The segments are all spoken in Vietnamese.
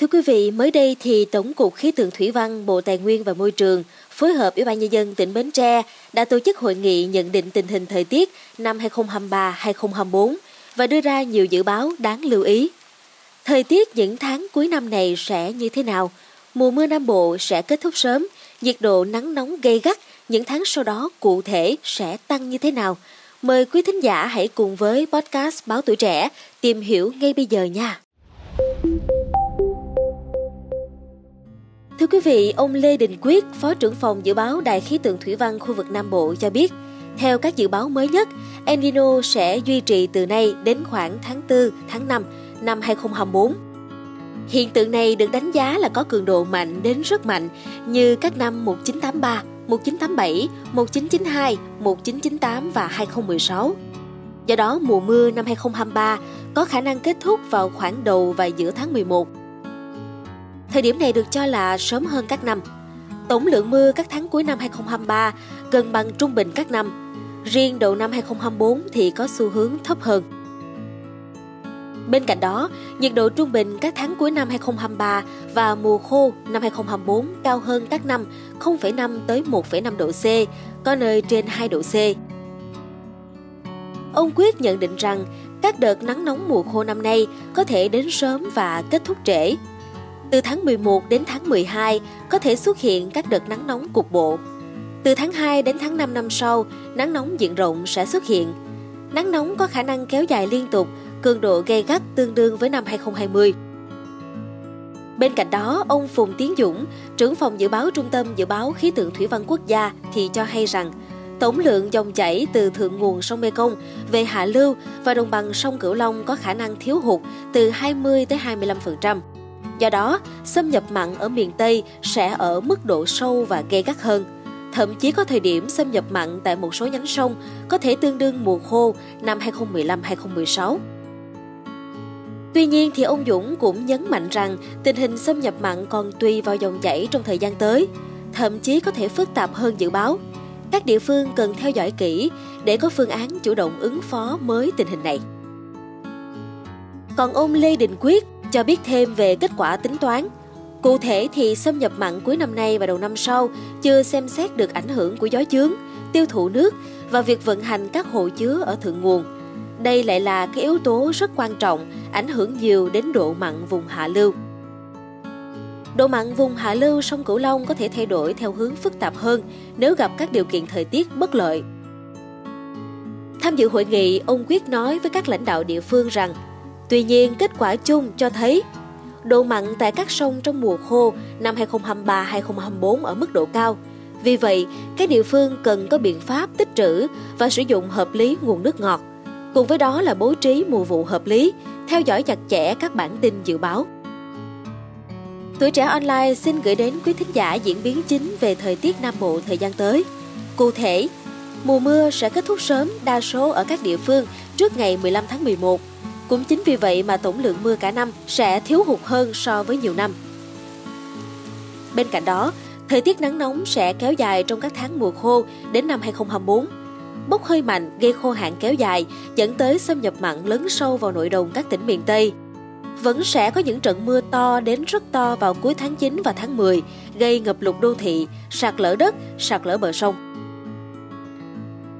Thưa quý vị, mới đây thì Tổng cục Khí tượng Thủy văn, Bộ Tài nguyên và Môi trường phối hợp Ủy ban Nhân dân tỉnh Bến Tre đã tổ chức hội nghị nhận định tình hình thời tiết năm 2023-2024 và đưa ra nhiều dự báo đáng lưu ý. Thời tiết những tháng cuối năm này sẽ như thế nào? Mùa mưa Nam Bộ sẽ kết thúc sớm, nhiệt độ nắng nóng gây gắt những tháng sau đó cụ thể sẽ tăng như thế nào? Mời quý thính giả hãy cùng với podcast Báo Tuổi Trẻ tìm hiểu ngay bây giờ nha. Thưa quý vị, ông Lê Đình Quyết, Phó trưởng phòng dự báo Đài khí tượng thủy văn khu vực Nam Bộ cho biết, theo các dự báo mới nhất, El Nino sẽ duy trì từ nay đến khoảng tháng 4, tháng 5 năm 2024. Hiện tượng này được đánh giá là có cường độ mạnh đến rất mạnh như các năm 1983, 1987, 1992, 1998 và 2016. Do đó, mùa mưa năm 2023 có khả năng kết thúc vào khoảng đầu và giữa tháng 11 Thời điểm này được cho là sớm hơn các năm. Tổng lượng mưa các tháng cuối năm 2023 gần bằng trung bình các năm. Riêng đầu năm 2024 thì có xu hướng thấp hơn. Bên cạnh đó, nhiệt độ trung bình các tháng cuối năm 2023 và mùa khô năm 2024 cao hơn các năm 0,5 tới 1,5 độ C, có nơi trên 2 độ C. Ông Quyết nhận định rằng các đợt nắng nóng mùa khô năm nay có thể đến sớm và kết thúc trễ. Từ tháng 11 đến tháng 12 có thể xuất hiện các đợt nắng nóng cục bộ. Từ tháng 2 đến tháng 5 năm sau, nắng nóng diện rộng sẽ xuất hiện. Nắng nóng có khả năng kéo dài liên tục, cường độ gay gắt tương đương với năm 2020. Bên cạnh đó, ông Phùng Tiến Dũng, trưởng phòng dự báo Trung tâm Dự báo Khí tượng Thủy văn Quốc gia thì cho hay rằng tổng lượng dòng chảy từ thượng nguồn sông Mekong về hạ lưu và đồng bằng sông Cửu Long có khả năng thiếu hụt từ 20 tới 25%. Do đó, xâm nhập mặn ở miền Tây sẽ ở mức độ sâu và gây gắt hơn. Thậm chí có thời điểm xâm nhập mặn tại một số nhánh sông có thể tương đương mùa khô năm 2015-2016. Tuy nhiên thì ông Dũng cũng nhấn mạnh rằng tình hình xâm nhập mặn còn tùy vào dòng chảy trong thời gian tới, thậm chí có thể phức tạp hơn dự báo. Các địa phương cần theo dõi kỹ để có phương án chủ động ứng phó mới tình hình này. Còn ông Lê Đình Quyết, cho biết thêm về kết quả tính toán. Cụ thể thì xâm nhập mặn cuối năm nay và đầu năm sau chưa xem xét được ảnh hưởng của gió chướng, tiêu thụ nước và việc vận hành các hồ chứa ở thượng nguồn. Đây lại là cái yếu tố rất quan trọng, ảnh hưởng nhiều đến độ mặn vùng hạ lưu. Độ mặn vùng hạ lưu sông Cửu Long có thể thay đổi theo hướng phức tạp hơn nếu gặp các điều kiện thời tiết bất lợi. Tham dự hội nghị, ông Quyết nói với các lãnh đạo địa phương rằng Tuy nhiên, kết quả chung cho thấy độ mặn tại các sông trong mùa khô năm 2023-2024 ở mức độ cao. Vì vậy, các địa phương cần có biện pháp tích trữ và sử dụng hợp lý nguồn nước ngọt. Cùng với đó là bố trí mùa vụ hợp lý, theo dõi chặt chẽ các bản tin dự báo. Tuổi trẻ online xin gửi đến quý thính giả diễn biến chính về thời tiết Nam Bộ thời gian tới. Cụ thể, mùa mưa sẽ kết thúc sớm đa số ở các địa phương trước ngày 15 tháng 11 cũng chính vì vậy mà tổng lượng mưa cả năm sẽ thiếu hụt hơn so với nhiều năm. Bên cạnh đó, thời tiết nắng nóng sẽ kéo dài trong các tháng mùa khô đến năm 2024. Bốc hơi mạnh gây khô hạn kéo dài dẫn tới xâm nhập mặn lớn sâu vào nội đồng các tỉnh miền Tây. Vẫn sẽ có những trận mưa to đến rất to vào cuối tháng 9 và tháng 10, gây ngập lụt đô thị, sạt lở đất, sạt lở bờ sông.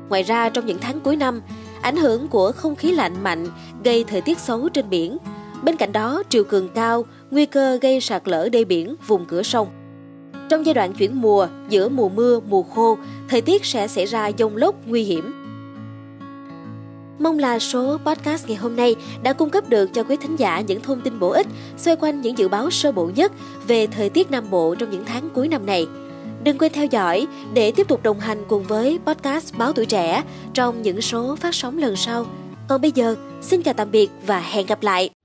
Ngoài ra, trong những tháng cuối năm, Ảnh hưởng của không khí lạnh mạnh gây thời tiết xấu trên biển. Bên cạnh đó, triều cường cao, nguy cơ gây sạt lở đê biển vùng cửa sông. Trong giai đoạn chuyển mùa, giữa mùa mưa, mùa khô, thời tiết sẽ xảy ra dông lốc nguy hiểm. Mong là số podcast ngày hôm nay đã cung cấp được cho quý thính giả những thông tin bổ ích xoay quanh những dự báo sơ bộ nhất về thời tiết Nam Bộ trong những tháng cuối năm này. Đừng quên theo dõi để tiếp tục đồng hành cùng với podcast Báo Tuổi Trẻ trong những số phát sóng lần sau. Còn bây giờ, xin chào tạm biệt và hẹn gặp lại!